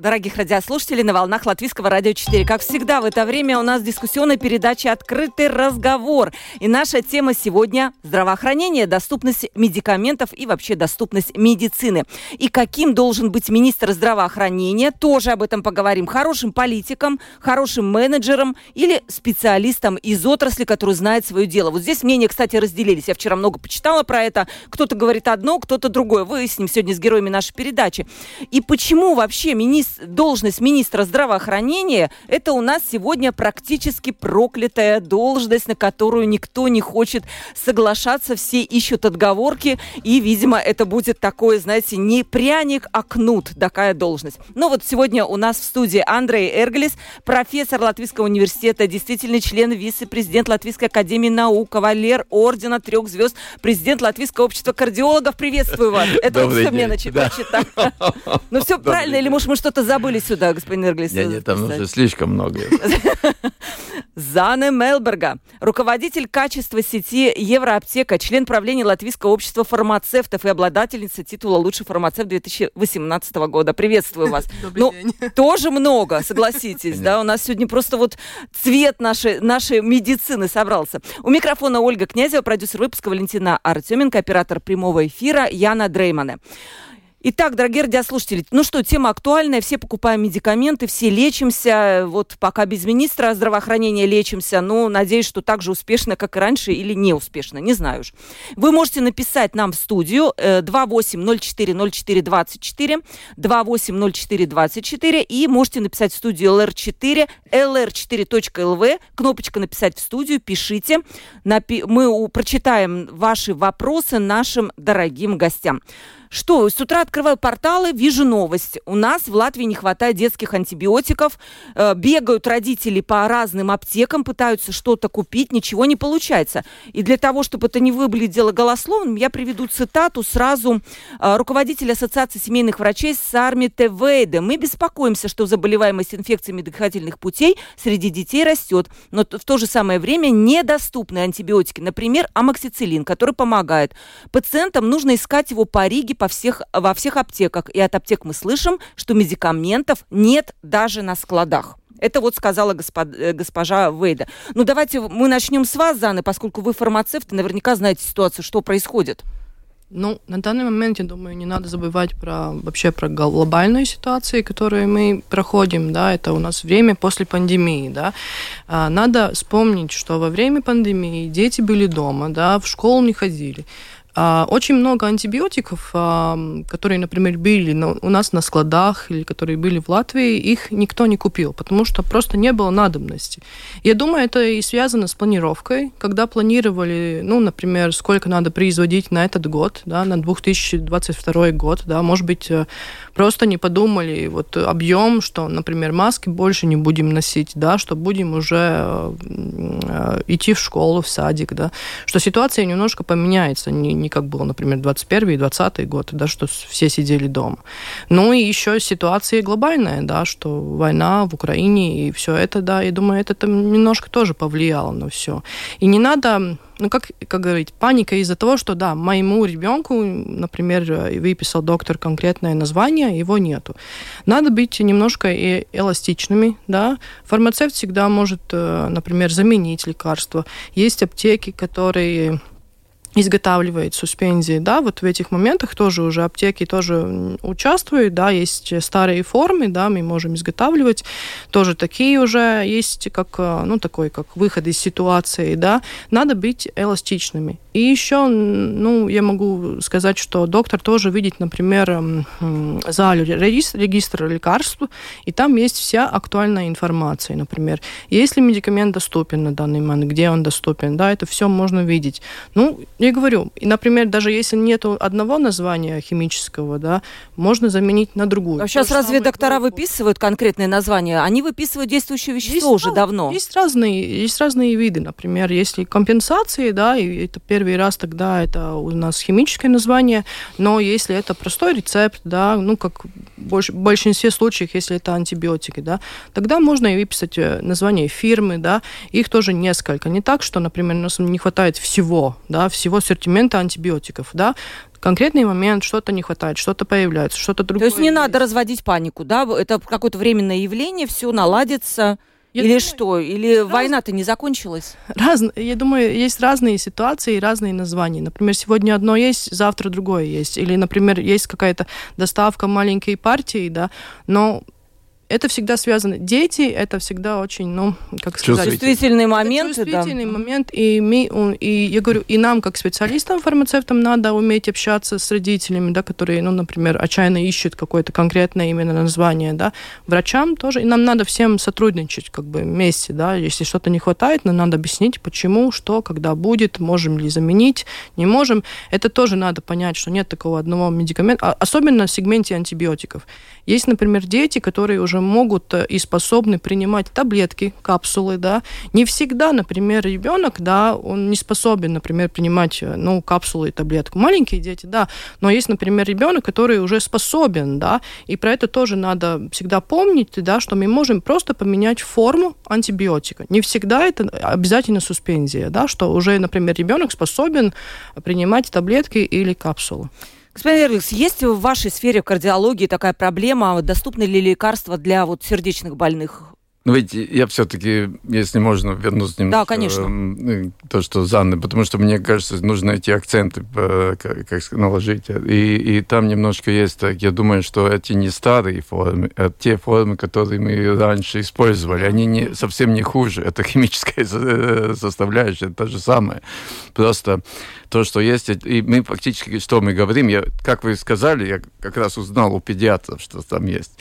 дорогих радиослушателей на волнах Латвийского радио 4. Как всегда, в это время у нас дискуссионная передача «Открытый разговор». И наша тема сегодня – здравоохранение, доступность медикаментов и вообще доступность медицины. И каким должен быть министр здравоохранения, тоже об этом поговорим. Хорошим политиком, хорошим менеджером или специалистом из отрасли, который знает свое дело. Вот здесь мнения, кстати, разделились. Я вчера много почитала про это. Кто-то говорит одно, кто-то другое. Выясним сегодня с героями нашей передачи. И почему вообще министр должность министра здравоохранения – это у нас сегодня практически проклятая должность, на которую никто не хочет соглашаться, все ищут отговорки, и, видимо, это будет такое, знаете, не пряник, а кнут, такая должность. Но вот сегодня у нас в студии Андрей Эрглис, профессор Латвийского университета, действительный член вице-президент Латвийской академии наук, кавалер ордена трех звезд, президент Латвийского общества кардиологов. Приветствую вас. Это вот все мне начитать. Ну все правильно, или может мы что-то что-то забыли сюда, господин Эрглис. Нет, нет, там уже слишком много. Зане Мелберга, руководитель качества сети Евроаптека, член правления Латвийского общества фармацевтов и обладательница титула «Лучший фармацевт» 2018 года. Приветствую вас. Добрый ну, день. тоже много, согласитесь, да? У нас сегодня просто вот цвет нашей, нашей медицины собрался. У микрофона Ольга Князева, продюсер выпуска Валентина Артеменко, оператор прямого эфира Яна Дреймане. Итак, дорогие радиослушатели, ну что, тема актуальная, все покупаем медикаменты, все лечимся, вот пока без министра здравоохранения лечимся, но надеюсь, что так же успешно, как и раньше, или не успешно, не знаю уж. Вы можете написать нам в студию 28040424, 280424 и можете написать в студию LR4, lr4.lv, кнопочка «Написать в студию», пишите, мы прочитаем ваши вопросы нашим дорогим гостям. Что, с утра открываю порталы, вижу новость. У нас в Латвии не хватает детских антибиотиков. Э, бегают родители по разным аптекам, пытаются что-то купить, ничего не получается. И для того, чтобы это не выглядело голословным, я приведу цитату сразу э, руководителя Ассоциации семейных врачей Сарми Тевейда. Мы беспокоимся, что заболеваемость инфекциями дыхательных путей среди детей растет, но в то же самое время недоступны антибиотики. Например, амоксициллин, который помогает. Пациентам нужно искать его по Риге, по всех, во всех аптеках. И от аптек мы слышим, что медикаментов нет даже на складах. Это вот сказала э, госпожа Вейда. Ну, давайте мы начнем с вас, Заны, поскольку вы фармацевт, наверняка знаете ситуацию, что происходит. Ну, на данный момент, я думаю, не надо забывать про вообще про глобальные ситуации, которые мы проходим, да, это у нас время после пандемии, да. А, надо вспомнить, что во время пандемии дети были дома, да, в школу не ходили. А, очень много антибиотиков, а, которые, например, были у нас на складах или которые были в Латвии, их никто не купил, потому что просто не было надобности. Я думаю, это и связано с планировкой, когда планировали, ну, например, сколько надо производить на этот год, да, на 2022 год, да, может быть, э, просто не подумали вот объем, что, например, маски больше не будем носить, да, что будем уже э, идти в школу, в садик, да, что ситуация немножко поменяется, не, не как было, например, 21 и 20 год, да, что все сидели дома. Ну и еще ситуация глобальная, да, что война в Украине и все это, да, я думаю, это там немножко тоже повлияло на все. И не надо ну, как, как говорить, паника из-за того, что, да, моему ребенку, например, выписал доктор конкретное название, его нету. Надо быть немножко и эластичными, да. Фармацевт всегда может, э, например, заменить лекарство. Есть аптеки, которые изготавливает суспензии, да, вот в этих моментах тоже уже аптеки тоже участвуют, да, есть старые формы, да, мы можем изготавливать, тоже такие уже есть, как, э, ну, такой, как выход из ситуации, да, надо быть эластичными. И еще, ну, я могу сказать, что доктор тоже видит, например, залю регистр, лекарств, и там есть вся актуальная информация, например, если медикамент доступен на данный момент, где он доступен, да, это все можно видеть. Ну, Я говорю, и, например, даже если нет одного названия химического, да, можно заменить на другую. А сейчас разве доктора группу. выписывают конкретные названия? Они выписывают действующее вещество есть, уже давно. Есть разные, есть разные виды. Например, если компенсации, да, и это первый раз тогда это у нас химическое название, но если это простой рецепт, да, ну, как больш, в большинстве случаев, если это антибиотики, да, тогда можно и выписать э, название фирмы, да, их тоже несколько. Не так, что, например, у нас не хватает всего, да, всего всего ассортимента антибиотиков, да, конкретный момент, что-то не хватает, что-то появляется, что-то другое. То есть не надо разводить панику, да? Это какое-то временное явление, все наладится. Я Или думаю, что? Или раз... война-то не закончилась? Раз... Я думаю, есть разные ситуации и разные названия. Например, сегодня одно есть, завтра другое есть. Или, например, есть какая-то доставка маленькой партии, да, но это всегда связано. Дети это всегда очень, ну, как сказать... Чувствительный момент. Чувствительный да. момент. И, мы, и я говорю, и нам, как специалистам, фармацевтам, надо уметь общаться с родителями, да, которые, ну, например, отчаянно ищут какое-то конкретное именно название, да. Врачам тоже. И нам надо всем сотрудничать как бы вместе, да. Если что-то не хватает, нам надо объяснить, почему, что, когда будет, можем ли заменить, не можем. Это тоже надо понять, что нет такого одного медикамента, а, особенно в сегменте антибиотиков. Есть, например, дети, которые уже могут э, и способны принимать таблетки, капсулы, да. Не всегда, например, ребенок, да, он не способен, например, принимать, э, ну, капсулы и таблетку. Маленькие дети, да, но есть, например, ребенок, который уже способен, да, и про это тоже надо всегда помнить, да, что мы можем просто поменять форму антибиотика. Не всегда это обязательно суспензия, да, что уже, например, ребенок способен принимать таблетки или капсулы. Господин Эрликс, есть в вашей сфере кардиологии такая проблема, доступны ли лекарства для вот сердечных больных? Ну, ведь я все-таки, если можно, вернусь немножко... Да, конечно. Э, то, что Занны, потому что мне кажется, нужно эти акценты э, как, как наложить. И, и там немножко есть, так, я думаю, что эти не старые формы, а те формы, которые мы раньше использовали, они не, совсем не хуже. Это химическая э, составляющая, это то же самое. Просто то, что есть, и мы фактически, что мы говорим, я, как вы сказали, я как раз узнал у педиатров, что там есть.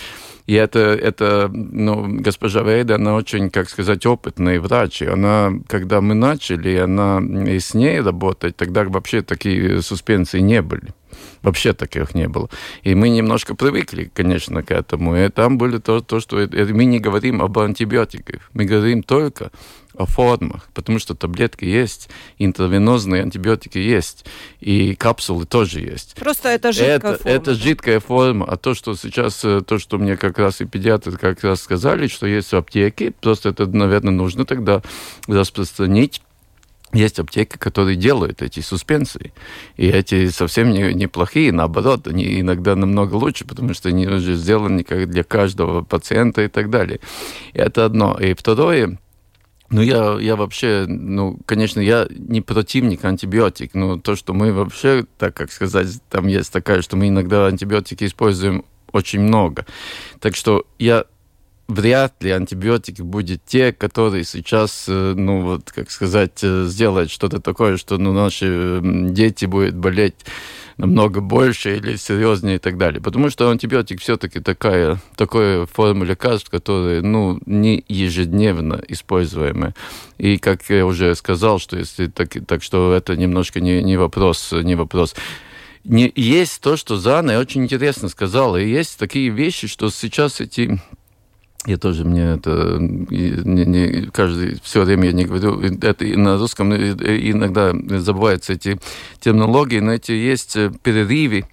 И это, это ну, госпожа Вейда, она очень, как сказать, опытный врач. И она, когда мы начали, она и с ней работать, тогда вообще такие суспенсии не были. Вообще таких не было. И мы немножко привыкли, конечно, к этому. И там были то, то что... Мы не говорим об антибиотиках. Мы говорим только формах, потому что таблетки есть, интервенозные антибиотики есть, и капсулы тоже есть. Просто это жидкая это, форма. Это жидкая форма, а то, что сейчас, э, то, что мне как раз и педиатры как раз сказали, что есть в аптеке, просто это, наверное, нужно тогда распространить есть аптеки, которые делают эти суспенсии. И эти совсем не, неплохие, наоборот, они иногда намного лучше, потому что они уже сделаны как для каждого пациента и так далее. И это одно. И второе, ну, я, я вообще, ну, конечно, я не противник антибиотик, но то, что мы вообще, так как сказать, там есть такая, что мы иногда антибиотики используем очень много. Так что я вряд ли антибиотики будет те, которые сейчас, э, ну вот, как сказать, э, сделают что-то такое, что ну, наши дети будут болеть намного больше или серьезнее и так далее. Потому что антибиотик все-таки такая, такая форма лекарств, которая ну, не ежедневно используемая. И как я уже сказал, что если так, так что это немножко не, не вопрос, не вопрос не, есть то, что Зана очень интересно сказала. И есть такие вещи, что сейчас эти я тоже мне это не, не, каждый все время я не говорю это и на русском иногда забываются эти терминологии, но эти есть э, перерывы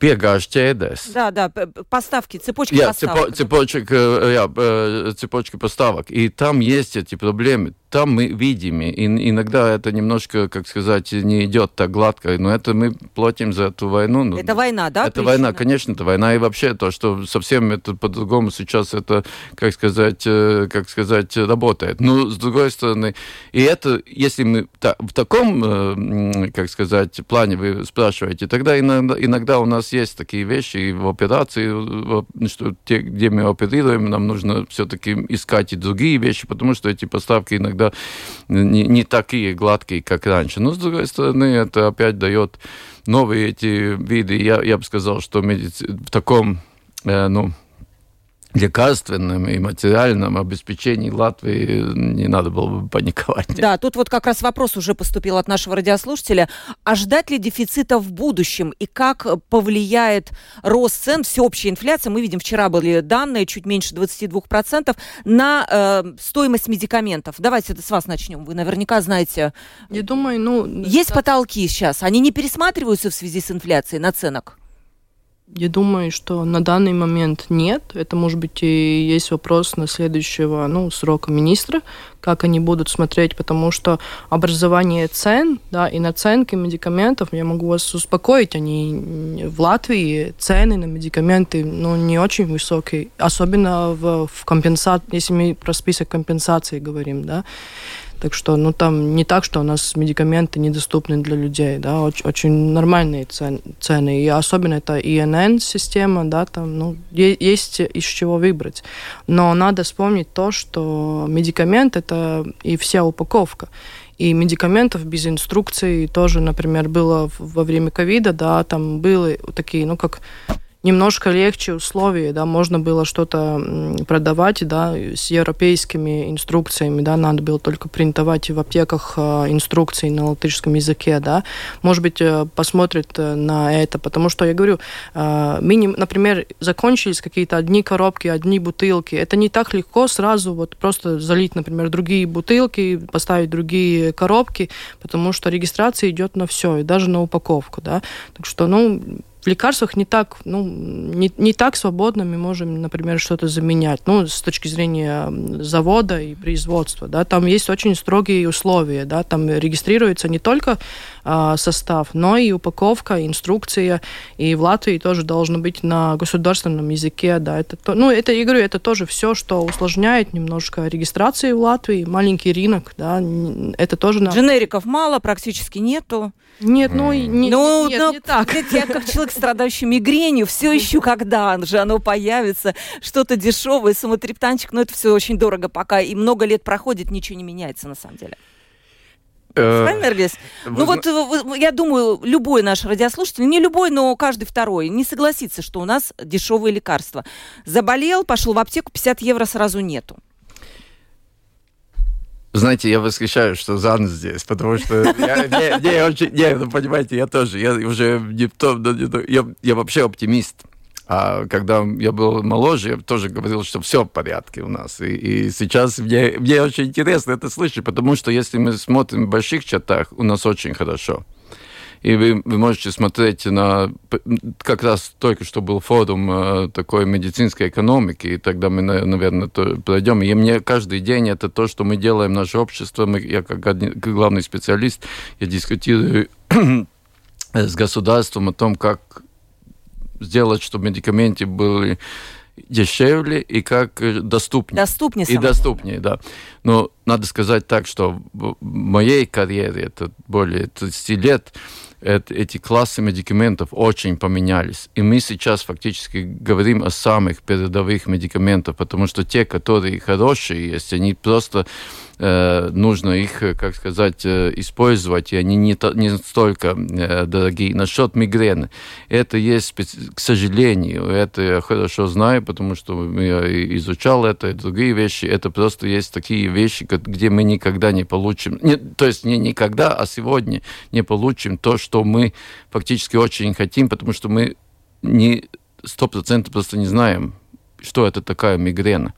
piegāžu ķēdēs. Да, да, поставки, цепочки jā, поставок. Цепочек, jā, цепочки поставок. И там есть эти проблемы там мы видим, и иногда это немножко, как сказать, не идет так гладко, но это мы платим за эту войну. Ну, это война, да? Это причина? война, конечно, это война, и вообще то, что совсем это по-другому сейчас это, как сказать, э, как сказать, работает. Но, с другой стороны, и это, если мы в таком, э, как сказать, плане вы спрашиваете, тогда иногда, иногда у нас есть такие вещи и в операции, что те, где мы оперируем, нам нужно все-таки искать и другие вещи, потому что эти поставки иногда иногда не, не такие гладкие, как раньше. Но, с другой стороны, это опять дает новые эти виды. Я, я бы сказал, что медици... в таком, э, ну, лекарственном и материальном обеспечении Латвии не надо было бы паниковать. Да, тут вот как раз вопрос уже поступил от нашего радиослушателя. А ждать ли дефицита в будущем? И как повлияет рост цен, всеобщая инфляция? Мы видим, вчера были данные, чуть меньше 22%, на э, стоимость медикаментов. Давайте с вас начнем. Вы наверняка знаете. Я думаю, ну... Есть да. потолки сейчас. Они не пересматриваются в связи с инфляцией наценок? Я думаю, что на данный момент нет. Это, может быть, и есть вопрос на следующего ну, срока министра, как они будут смотреть, потому что образование цен да, и наценки медикаментов, я могу вас успокоить, они в Латвии цены на медикаменты ну, не очень высокие, особенно в, в компенсации, если мы про список компенсаций говорим, да. Так что, ну, там не так, что у нас медикаменты недоступны для людей, да, очень, очень нормальные цен, цены. И особенно это ИНН-система, да, там, ну, есть из чего выбрать. Но надо вспомнить то, что медикамент – это и вся упаковка и медикаментов без инструкции тоже, например, было во время ковида, да, там были такие, ну, как немножко легче условия, да, можно было что-то продавать, да, с европейскими инструкциями, да, надо было только принтовать в аптеках а, инструкции на латышском языке, да, может быть, э, посмотрит э, на это, потому что, я говорю, а, миним, например, закончились какие-то одни коробки, одни бутылки, это не так легко сразу вот просто залить, например, другие бутылки, поставить другие коробки, потому что регистрация идет на все, и даже на упаковку, да, так что, ну, в лекарствах не так, ну, не, не так свободно мы можем, например, что-то заменять, ну, с точки зрения завода и производства, да, там есть очень строгие условия, да, там регистрируется не только состав, но и упаковка, инструкция, и в Латвии тоже должно быть на государственном языке, да, это, то, ну, это, я говорю, это тоже все, что усложняет немножко регистрации в Латвии, маленький рынок, да, это тоже... Дженериков мало, практически нету. Нет, ну, не, ну, нет, но, не так. Я как человек, страдающий мигренью, все ищу, когда же оно появится, что-то дешевое, самотрептанчик, но это все очень дорого пока, и много лет проходит, ничего не меняется на самом деле. С Ну вот я думаю, любой наш радиослушатель, не любой, но каждый второй, не согласится, что у нас дешевые лекарства. Заболел, пошел в аптеку, 50 евро сразу нету. Знаете, я восхищаюсь, что Зан здесь, потому что я, не, не, очень, не, ну, понимаете, я тоже, я уже не в том, я, я вообще оптимист. А когда я был моложе, я тоже говорил, что все в порядке у нас. И, и сейчас мне, мне очень интересно это слышать, потому что если мы смотрим в больших чатах, у нас очень хорошо. И вы, вы можете смотреть на... Как раз только что был форум э, такой медицинской экономики, и тогда мы, наверное, то пройдем. И мне каждый день это то, что мы делаем, наше общество. Мы, я как, главный специалист, я дискутирую с государством о том, как сделать, чтобы медикаменты были дешевле и как э, доступнее. Доступнее. И доступнее, да. Но надо сказать так, что в моей карьере, это более 30 лет, это, эти классы медикаментов очень поменялись. И мы сейчас фактически говорим о самых передовых медикаментах, потому что те, которые хорошие есть, они просто нужно их, как сказать, э, использовать, и они не, не столько э, дорогие. Насчет мигрены. Это есть, к сожалению, это я хорошо знаю, потому что я изучал это и другие вещи. Это просто есть такие вещи, где мы никогда не получим, не, то есть не никогда, а сегодня не получим то, что мы фактически очень хотим, потому что мы не сто процентов просто не знаем, что это такая мигрена.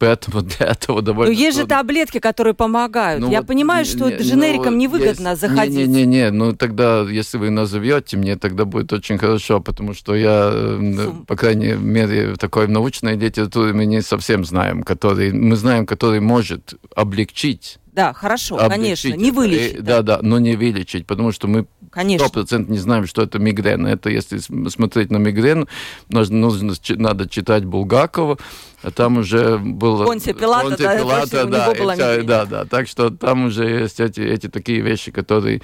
Поэтому для этого довольно... Но есть же таблетки, которые помогают. Ну, Я вот, понимаю, что не, дженерикам ну, невыгодно есть, заходить. Не-не-не, ну тогда, если вы назовете мне, тогда будет очень хорошо, потому что я, Фу. по крайней мере, в такой научной литературе мы не совсем знаем, который, мы знаем, который может облегчить да, хорошо, конечно, не вылечить. И, да. да, да, но не вылечить, потому что мы Конечно. 100% не знаем, что это мигрена. Это если смотреть на мигрену, нужно, нужно, надо читать Булгакова, там уже был... Понтия Пилата, Понтия да, Пилата, да, да, вся, да, да. Так что там уже есть эти, эти такие вещи, которые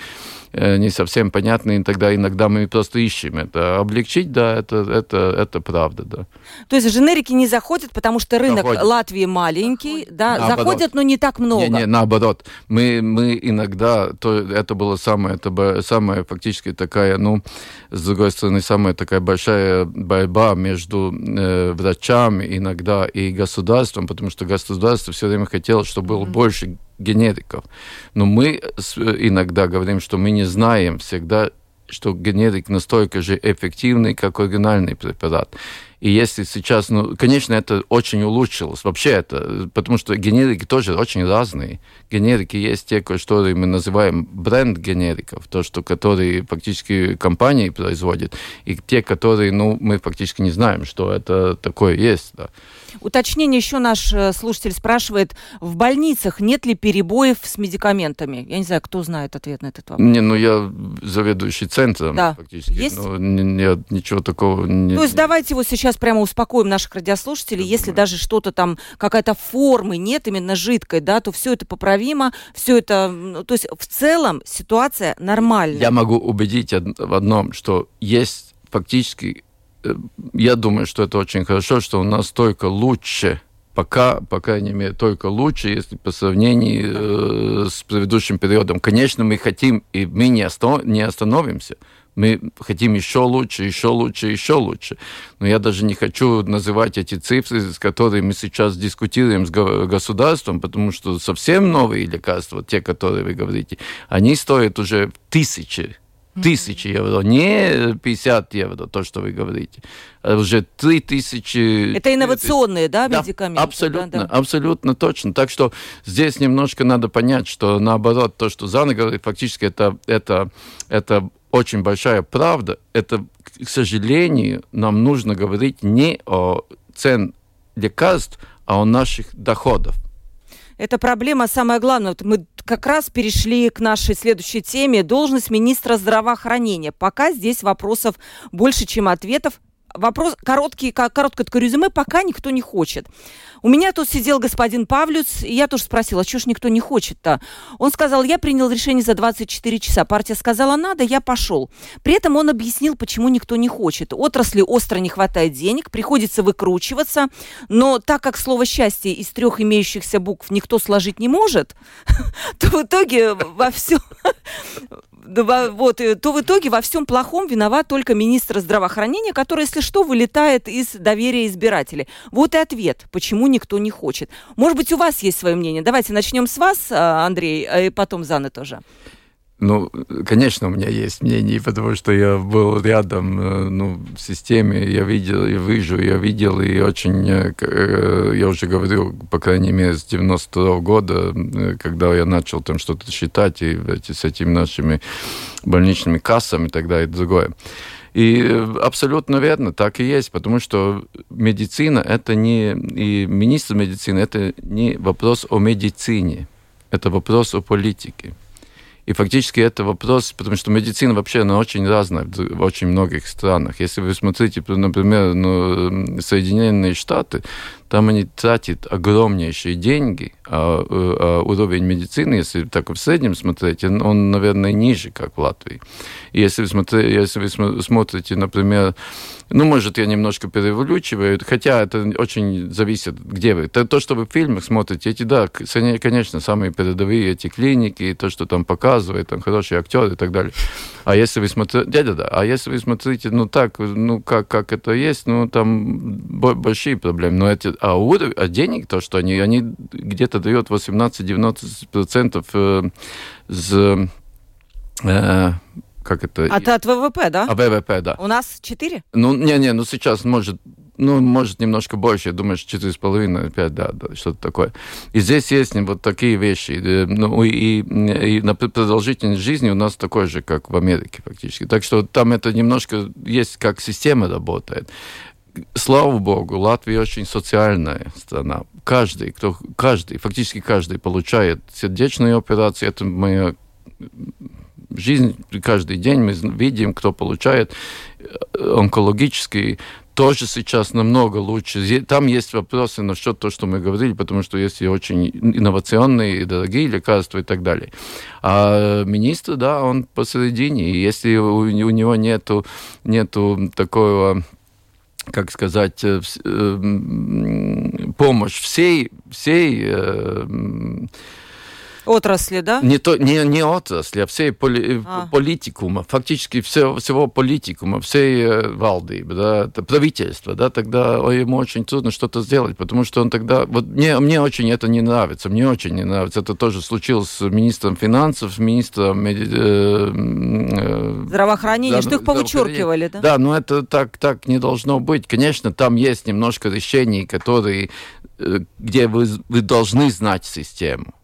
э, не совсем понятны, и тогда иногда мы просто ищем это. Облегчить, да, это, это, это правда, да. То есть женерики не заходят, потому что рынок заходят. Латвии маленький, да, наоборот. заходят, но не так много. Не, не, наоборот. Мы, мы иногда, то, это было самое, это самая фактически такая, ну, с другой стороны, самая такая большая борьба между э, врачами иногда и государством, потому что государство все время хотело, чтобы было mm-hmm. больше генериков. Но мы иногда говорим, что мы не знаем всегда, что генерик настолько же эффективный, как оригинальный препарат. И если сейчас, ну, конечно, это очень улучшилось. Вообще это, потому что генерики тоже очень разные. Генерики есть те, которые мы называем бренд генериков, то, что которые фактически компании производят, и те, которые, ну, мы фактически не знаем, что это такое есть. Да. Уточнение еще наш э, слушатель спрашивает, в больницах нет ли перебоев с медикаментами? Я не знаю, кто знает ответ на этот вопрос. Не, ну я заведующий центром да. фактически. Есть? Но я ничего такого не... То есть давайте вот сейчас прямо успокоим наших радиослушателей, если даже что-то там, какая-то формы нет именно жидкой, да, то все это поправимо, все это... То есть в целом ситуация нормальная. Я могу убедить в одном, что есть фактически Э, я думаю, что это очень хорошо, что у нас только лучше пока, по крайней мере, только лучше, если по сравнению э, с предыдущим периодом. Конечно, мы хотим, и мы не, останов, не остановимся. Мы хотим еще лучше, еще лучше, еще лучше. Но я даже не хочу называть эти цифры, с которыми мы сейчас дискутируем с государством, потому что совсем новые лекарства, те, которые вы говорите, они стоят уже тысячи тысячи евро, не 50 евро, то, что вы говорите, а уже 3 тысячи... Это инновационные, да, медикаменты? Да, абсолютно, да, да. абсолютно точно. Так что здесь немножко надо понять, что наоборот, то, что Зана говорит, фактически это, это, это очень большая правда. Это, к сожалению, нам нужно говорить не о цен лекарств, а о наших доходах. Это проблема самая главная. Вот мы как раз перешли к нашей следующей теме. Должность министра здравоохранения. Пока здесь вопросов больше, чем ответов вопрос короткий, короткое такое резюме пока никто не хочет. У меня тут сидел господин Павлюц, и я тоже спросила, а что ж никто не хочет-то? Он сказал, я принял решение за 24 часа. Партия сказала, надо, я пошел. При этом он объяснил, почему никто не хочет. Отрасли остро не хватает денег, приходится выкручиваться, но так как слово «счастье» из трех имеющихся букв никто сложить не может, то в итоге во всем вот, то в итоге во всем плохом виноват только министр здравоохранения, который, если что, вылетает из доверия избирателей. Вот и ответ, почему никто не хочет. Может быть, у вас есть свое мнение. Давайте начнем с вас, а, Андрей, а, и потом Заны тоже. Ну, конечно, у меня есть мнение, потому что я был рядом э, ну, в системе, я видел, и вижу, я видел, и очень, э, э, я уже говорил, по крайней мере, с 92 -го года, когда я начал там что-то считать, и с этими нашими больничными кассами и так далее, и другое. И абсолютно верно, так и есть, потому что медицина это не, и министр медицины это не вопрос о медицине, это вопрос о политике. И фактически это вопрос, потому что медицина вообще, она очень разная в очень многих странах. Если вы смотрите, например, ну, Соединенные Штаты, там они тратят огромнейшие деньги, а, э, а уровень медицины, если так в среднем смотреть, он, наверное, ниже, как в Латвии. И если вы, смотрите, если вы смотрите, например, ну, может, я немножко переволючиваю, хотя это очень зависит, где вы. То, то, что вы в фильмах смотрите, эти, да, конечно, самые передовые эти клиники, то, что там показывают, там хорошие актеры и так далее. А если вы смотрите, да, да, да, а если вы смотрите, ну, так, ну, как, как это есть, ну, там большие проблемы. Но эти, а, уровень, а денег, то, что они, они где-то дают 18-19% э, с э, как это? От, от ВВП, да? А ВВП, да. У нас 4? Ну, не-не, ну сейчас может ну, может, немножко больше, я думаю, с половиной, пять, да, да, что-то такое. И здесь есть вот такие вещи. Ну, и, и на продолжительность жизни у нас такой же, как в Америке фактически. Так что там это немножко есть, как система работает. Слава богу, Латвия очень социальная страна. Каждый, кто, каждый, фактически каждый получает сердечные операции. Это моя жизнь каждый день мы видим, кто получает э, онкологический тоже сейчас намного лучше. Там есть вопросы насчет того, что мы говорили, потому что есть и очень инновационные и дорогие лекарства и так далее. А министр, да, он посередине. И если у, у него нету, нету такого как сказать, э, помощь всей, всей Отрасли, да? Не, то, не, не отрасли, а всей поли, а. политикума, фактически все, всего политикума, всей э, валдыбы, да, это правительство, да, тогда ему очень трудно что-то сделать, потому что он тогда... Вот мне, мне очень это не нравится, мне очень не нравится. Это тоже случилось с министром финансов, министром... Э, э, Здравоохранения, что их повычеркивали, да? Да, но это так, так не должно быть. Конечно, там есть немножко решений, которые, э, где вы, вы должны знать систему.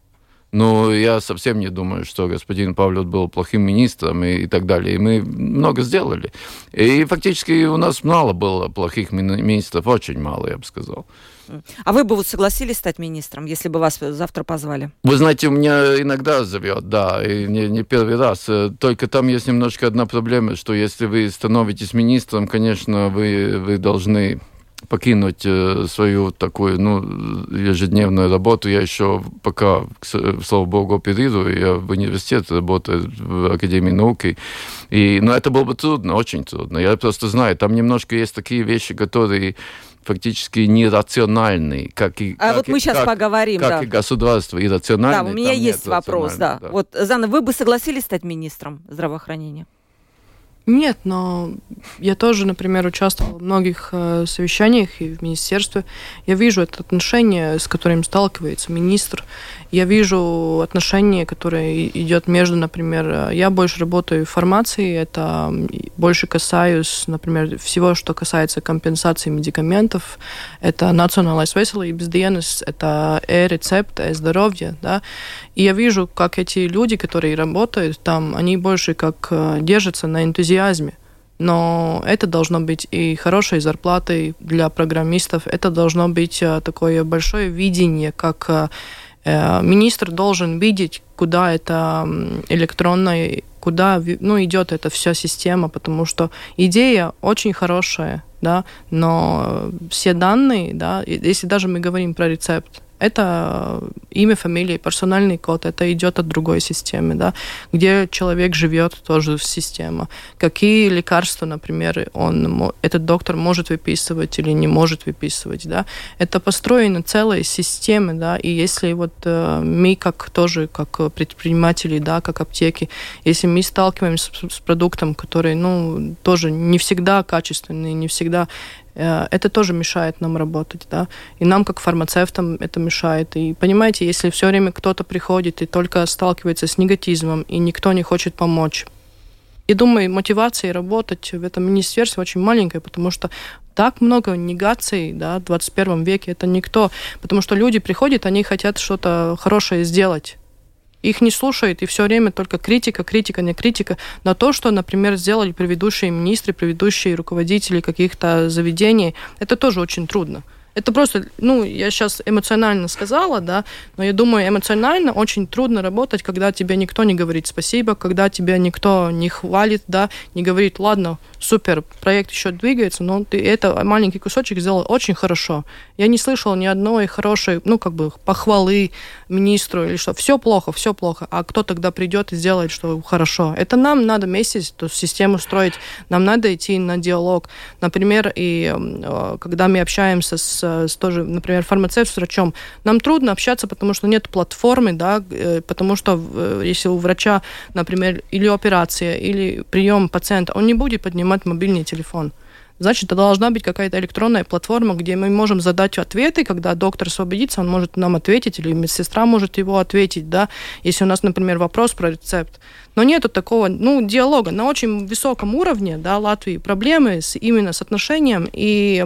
Но я совсем не думаю, что господин Павлов был плохим министром и, и так далее. И мы много сделали. И фактически у нас мало было плохих министров, очень мало, я бы сказал. А вы бы вот согласились стать министром, если бы вас завтра позвали? Вы знаете, у меня иногда зовет, да, и не, не первый раз. Только там есть немножко одна проблема, что если вы становитесь министром, конечно, вы, вы должны покинуть э, свою такую ну, ежедневную работу. Я еще пока, слава богу, оперирую. Я в университете работаю, в Академии науки. И, но это было бы трудно, очень трудно. Я просто знаю, там немножко есть такие вещи, которые фактически нерациональный, как и а как вот мы сейчас как, поговорим, как да. и государство иррациональное. Да, у меня есть вопрос, да. да. Вот Зана, вы бы согласились стать министром здравоохранения? Нет, но я тоже, например, участвовала в многих э, совещаниях и в министерстве. Я вижу это отношение, с которым сталкивается министр. Я вижу отношение, которое идет между, например, э, я больше работаю в фармации, это больше касаюсь, например, всего, что касается компенсации медикаментов. Это национальная веселая и безденность, это э-рецепт, э-здоровье, да. И я вижу, как эти люди, которые работают там, они больше как э, держатся на энтузиазме. Но это должно быть и хорошей зарплатой для программистов, это должно быть э, такое большое видение, как э, министр должен видеть, куда это электронное, куда ну, идет эта вся система, потому что идея очень хорошая, да, но все данные, да, если даже мы говорим про рецепт, это имя, фамилия, персональный код, это идет от другой системы, да, где человек живет, тоже система. Какие лекарства, например, он, этот доктор может выписывать или не может выписывать, да. Это построена целая система, да, и если вот э, мы как тоже, как предприниматели, да, как аптеки, если мы сталкиваемся с, с продуктом, который, ну, тоже не всегда качественный, не всегда Э, это тоже мешает нам работать, да. И нам, как фармацевтам, это мешает. И понимаете, если все время кто-то приходит и только сталкивается с негатизмом, и никто не хочет помочь, и думаю, мотивация работать в этом министерстве очень маленькая, потому что так много негаций да, в 21 веке, это никто. Потому что люди приходят, они хотят что-то хорошее сделать их не слушают, и все время только критика, критика, не критика на то, что, например, сделали предыдущие министры, предыдущие руководители каких-то заведений. Это тоже очень трудно. Это просто, ну, я сейчас эмоционально сказала, да, но я думаю, эмоционально очень трудно работать, когда тебе никто не говорит спасибо, когда тебя никто не хвалит, да, не говорит, ладно, супер, проект еще двигается, но ты это маленький кусочек сделал очень хорошо. Я не слышала ни одной хорошей, ну, как бы, похвалы министру или что. Все плохо, все плохо. А кто тогда придет и сделает, что хорошо? Это нам надо вместе эту систему строить. Нам надо идти на диалог. Например, и э, когда мы общаемся с с, тоже, например, фармацевт с врачом, нам трудно общаться, потому что нет платформы, да, э, потому что э, если у врача, например, или операция, или прием пациента, он не будет поднимать мобильный телефон значит, это должна быть какая-то электронная платформа, где мы можем задать ответы, когда доктор освободится, он может нам ответить, или медсестра может его ответить, да, если у нас, например, вопрос про рецепт. Но нету такого, ну, диалога на очень высоком уровне, да, Латвии проблемы с, именно с отношением и,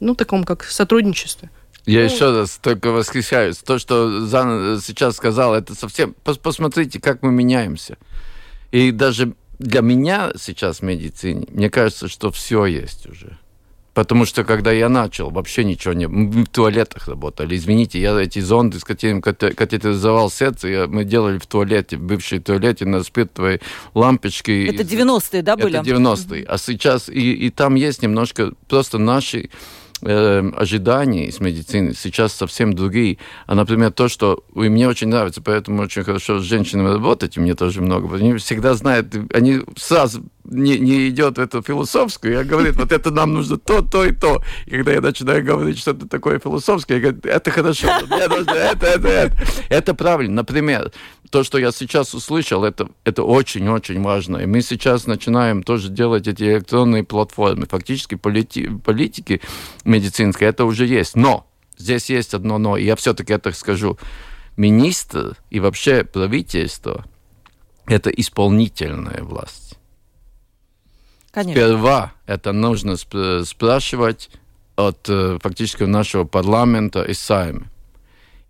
ну, таком как сотрудничестве. Я ну, еще раз только восхищаюсь. То, что Зан сейчас сказал, это совсем... Посмотрите, как мы меняемся. И даже для меня сейчас в медицине, мне кажется, что все есть уже. Потому что когда я начал, вообще ничего не... Мы в туалетах работали. Извините, я эти зонды, с которыми катетеризовал сердце, я, мы делали в туалете, в бывшей туалете на спиртовой лампочке. Это 90-е, да, были? Это 90-е. А сейчас... И, и там есть немножко просто наши э, ожиданий из медицины сейчас совсем другие. А, например, то, что и мне очень нравится, поэтому очень хорошо с женщинами работать, и мне тоже много. Они всегда знают, они сразу не, не идет в эту философскую, я говорю, вот это нам нужно то, то и то. И когда я начинаю говорить что-то такое философское, я говорю, это хорошо, это, это, это. Это правильно. Например, то, что я сейчас услышал, это, это очень-очень важно. И мы сейчас начинаем тоже делать эти электронные платформы. Фактически полити, политики медицинской это уже есть. Но здесь есть одно но, и я все-таки это скажу. Министр и вообще правительство – это исполнительная власть. Конечно. Сперва это нужно спрашивать от э, фактически нашего парламента и сайма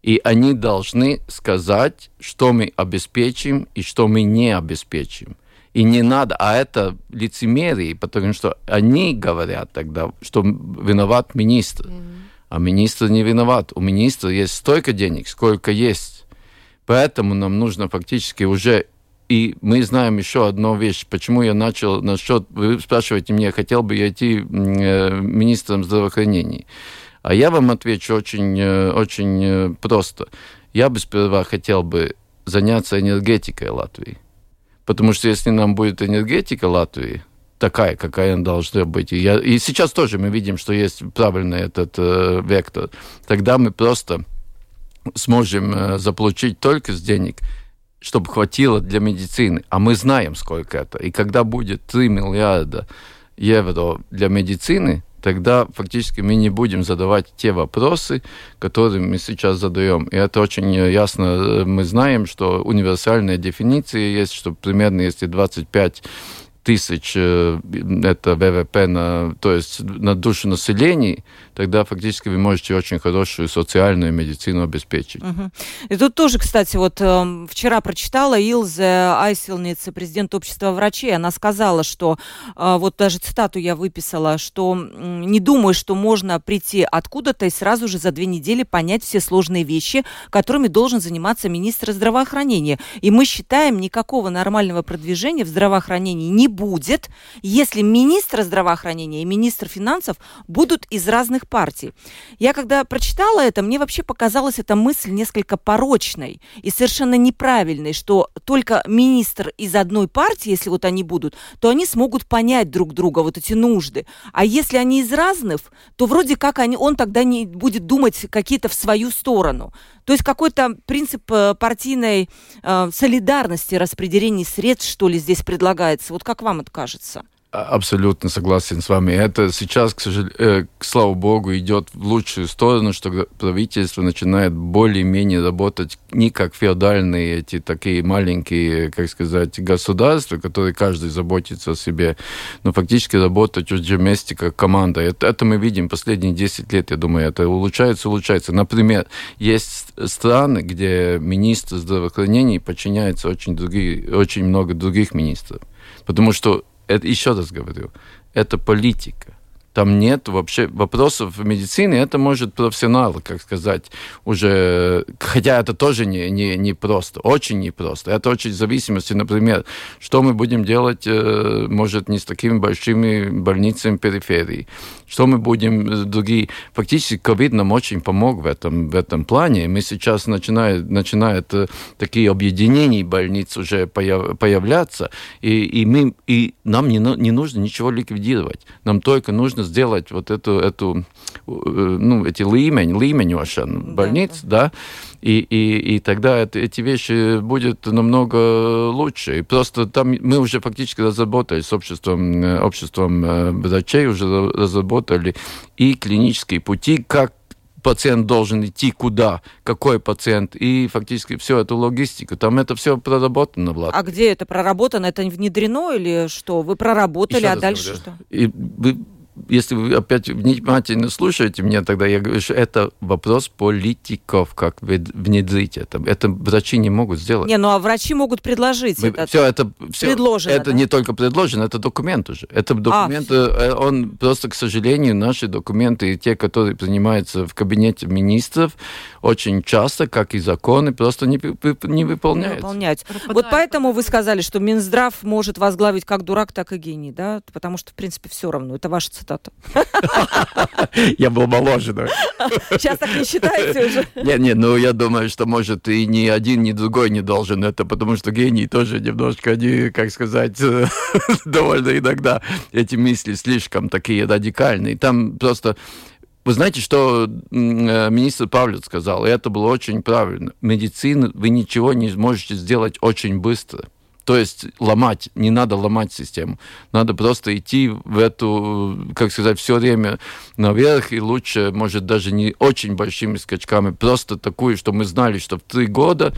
и они должны сказать, что мы обеспечим и что мы не обеспечим. И не надо, а это лицемерие, потому что они говорят тогда, что виноват министр. Mm-hmm. А министр не виноват. У министра есть столько денег, сколько есть. Поэтому нам нужно фактически уже... И мы знаем еще одну вещь. Почему я начал насчет... Вы спрашиваете меня, хотел бы я идти э, министром здравоохранения. А я вам отвечу очень, э, очень э, просто. Я бы сперва хотел бы заняться энергетикой Латвии. Потому что если нам будет энергетика Латвии, такая, какая она должна быть. И, я, и сейчас тоже мы видим, что есть правильный этот э, вектор. Тогда мы просто сможем э, заполучить только с денег, чтобы хватило для медицины. А мы знаем, сколько это. И когда будет 3 миллиарда евро для медицины, тогда фактически мы не будем задавать те вопросы, которые мы сейчас задаем. И это очень ясно. Мы знаем, что универсальная дефиниция есть, что примерно если 25 тысяч э, это ВВП на, то есть на душу населения, тогда фактически вы можете очень хорошую социальную медицину обеспечить. Угу. И тут тоже, кстати, вот э, вчера прочитала Илзе Айсилница, президент общества врачей, она сказала, что э, вот даже цитату я выписала, что не думаю, что можно прийти откуда-то и сразу же за две недели понять все сложные вещи, которыми должен заниматься министр здравоохранения. И мы считаем, никакого нормального продвижения в здравоохранении не будет, если министр здравоохранения и министр финансов будут из разных партий. Я когда прочитала это, мне вообще показалась эта мысль несколько порочной и совершенно неправильной, что только министр из одной партии, если вот они будут, то они смогут понять друг друга, вот эти нужды. А если они из разных, то вроде как они, он тогда не будет думать какие-то в свою сторону. То есть какой-то принцип э, партийной э, солидарности распределения средств, что ли, здесь предлагается. Вот как вам это кажется? А, абсолютно согласен с вами. Это сейчас, к сожалению, э, слава богу, идет в лучшую сторону, что правительство начинает более-менее работать не как феодальные эти такие маленькие, как сказать, государства, которые каждый заботится о себе, но фактически работать уже вместе как команда. Это, это мы видим последние 10 лет, я думаю, это улучшается, улучшается. Например, есть страны, где министр здравоохранения подчиняется очень, другие, очень много других министров. Потому что это, еще раз говорю, это политика. Там нет вообще вопросов в медицине, это может профессионал, как сказать, уже, хотя это тоже не, не, не просто, очень непросто. Это очень в зависимости, например, что мы будем делать, э, может, не с такими большими больницами периферии, что мы будем э, другие. Фактически ковид нам очень помог в этом, в этом плане. Мы сейчас начинаем, начинают э, такие объединения больниц уже появ, появляться, и, и, мы, и нам не, не нужно ничего ликвидировать. Нам только нужно нужно сделать вот эту, эту э, ну, эти лимень, лименешен больниц, да, да и, и, и тогда это, эти вещи будут намного лучше. И просто там мы уже фактически разработали с обществом, э, обществом э, врачей, уже разработали и клинические пути, как пациент должен идти куда, какой пациент, и фактически всю эту логистику. Там это все проработано, Влад. А где это проработано? Это внедрено или что? Вы проработали, Еще а дальше говорю. что? И вы если вы опять внимательно слушаете меня, тогда я говорю, что это вопрос политиков, как внедрить это. Это врачи не могут сделать. Не, ну а врачи могут предложить Мы, это. Все это все, предложено. Это да? не только предложено, это документ уже. Это документ, а, он просто, к сожалению, наши документы, те, которые принимаются в кабинете министров, очень часто, как и законы, просто не, не выполняются. Не выполняются. Вот поэтому вы сказали, что Минздрав может возглавить как дурак, так и гений, да? Потому что, в принципе, все равно. Это ваша цитата. Я был моложе, да. Сейчас так не считаете уже? Нет, нет, ну я думаю, что, может, и ни один, ни другой не должен это, потому что гений тоже немножко, они, как сказать, довольно иногда эти мысли слишком такие радикальные. Там просто вы знаете, что министр Павлец сказал, и это было очень правильно. Медицина, вы ничего не сможете сделать очень быстро. То есть ломать, не надо ломать систему. Надо просто идти в эту, как сказать, все время наверх, и лучше, может, даже не очень большими скачками, просто такую, что мы знали, что в три года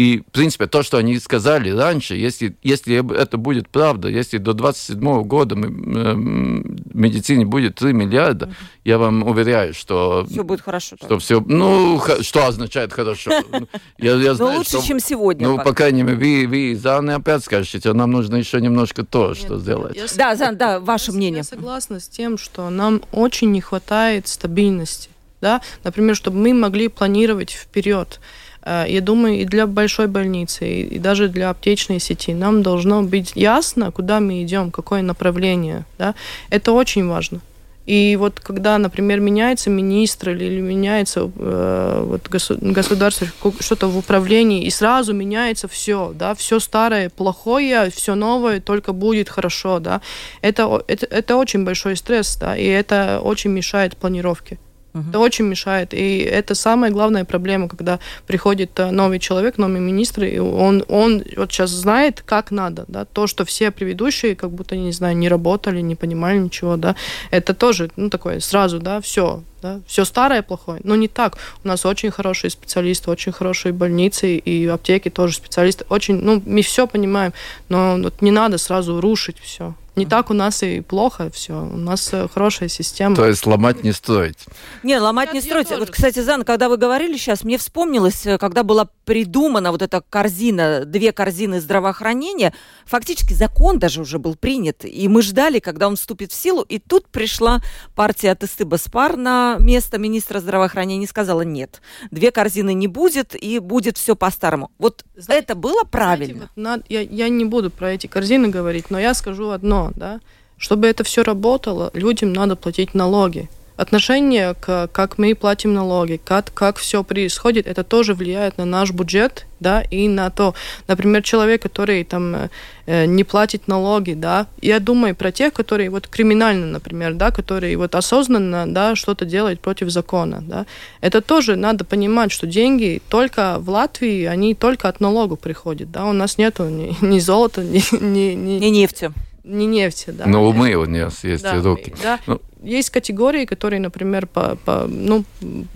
и, в принципе, то, что они сказали раньше, если, если это будет правда, если до 27 года мы, э, в медицине будет 3 миллиарда, mm-hmm. я вам уверяю, что... Все будет хорошо. Что все, ну, что означает хорошо? Ну, я, я знаю, лучше, что, чем сегодня. Ну, по крайней мере, вы, вы Зан, опять скажете, нам нужно еще немножко то, что сделать. Я, да, Зан, да, ваше мнение. Я согласна с тем, что нам очень не хватает стабильности. Да? Например, чтобы мы могли планировать вперед. Э, я думаю, и для большой больницы, и даже для аптечной сети нам должно быть ясно, куда мы идем, какое направление. Да? Это очень важно. И вот когда, например, меняется министр или, меняется э, вот государство, что-то в управлении, и сразу меняется все, да, все старое плохое, все новое только будет хорошо, да, это, это, это очень большой стресс, да, и это очень мешает планировке. Это очень мешает. И это самая главная проблема, когда приходит э, новый человек, новый министр, и он, он вот сейчас знает, как надо. Да? То, что все предыдущие как будто, не знаю, не работали, не понимали ничего. Да? Это тоже ну, такое сразу, да, все, да? Все старое плохое. Но не так. У нас очень хорошие специалисты, очень хорошие больницы и аптеки тоже специалисты. Очень, ну, мы все понимаем, но вот не надо сразу рушить все. Не так у нас и плохо все. У нас э, хорошая система. То есть ломать не стоит. Не, ломать не строить. Вот, кстати, Зан, когда вы говорили сейчас, мне вспомнилось, э, когда была придумана вот эта корзина, две корзины здравоохранения, фактически закон даже уже был принят. И мы ждали, когда он вступит в силу. И тут пришла партия Атысты Баспар на место министра здравоохранения и сказала, нет, две корзины не будет, и будет все по-старому. Вот Знаете, это было правильно? Знаете, вот, на, я, я не буду про эти корзины говорить, но я скажу одно да, чтобы это все работало, людям надо платить налоги. Отношение к как мы платим налоги, как, как все происходит, это тоже влияет на наш бюджет, да, и на то, например, человек, который там э, не платит налоги, да, я думаю про тех, которые вот криминально, например, да, которые вот осознанно, да, что-то делают против закона, да, это тоже надо понимать, что деньги только в Латвии, они только от налогов приходят, да, у нас нету ни, ни золота, ни, ни, ни, ни нефти не нефти, да. Но умы у нас есть да, руки. Да. Ну. Есть категории, которые, например, по, по, ну,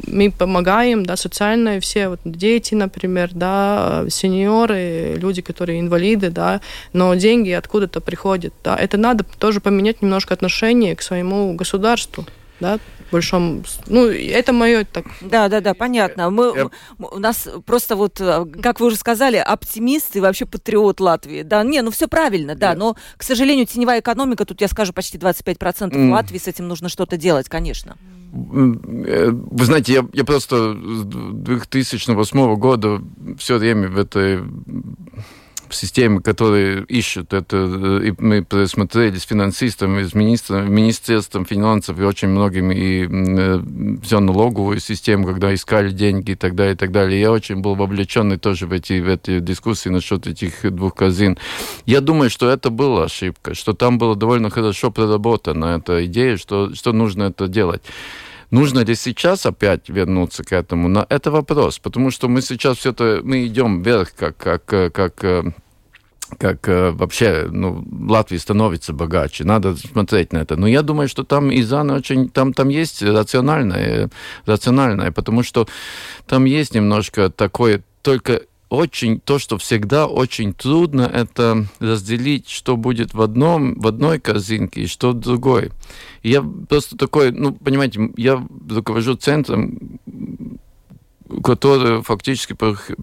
мы помогаем, да, социальные все, вот дети, например, да, сеньоры, люди, которые инвалиды, да, но деньги откуда-то приходят, да. Это надо тоже поменять немножко отношение к своему государству, да, большом... Ну, это мое так... Да, да, да, понятно. Мы. У нас просто вот, э, как вы уже сказали, оптимист и вообще патриот Латвии. Да, не, ну все правильно, да, но, к сожалению, теневая экономика, тут я скажу, почти 25% mm. Латвии, с этим нужно что-то делать, конечно. Э, вы знаете, я, я просто с 2008 года все время в этой системы, которые ищут это, э, и мы просмотрели с финансистами, с министром, Министерством финансов и очень многими, и э, все налоговую систему, когда искали деньги и так далее, и так далее. Я очень был вовлеченный тоже в эти, в эти дискуссии насчет этих двух казин. Я думаю, что это была ошибка, что там было довольно хорошо проработана эта идея, что, что нужно это делать. Нужно ли сейчас опять вернуться к этому? На это вопрос, потому что мы сейчас все это мы идем вверх, как как как э, как э, вообще ну, Латвия становится богаче. Надо смотреть на это. Но я думаю, что там Изан очень... Там, там есть рациональное, рациональное, потому что там есть немножко такое... Только очень то, что всегда очень трудно, это разделить, что будет в одном, в одной корзинке и что в другой. И я просто такой, ну, понимаете, я руковожу центром, который фактически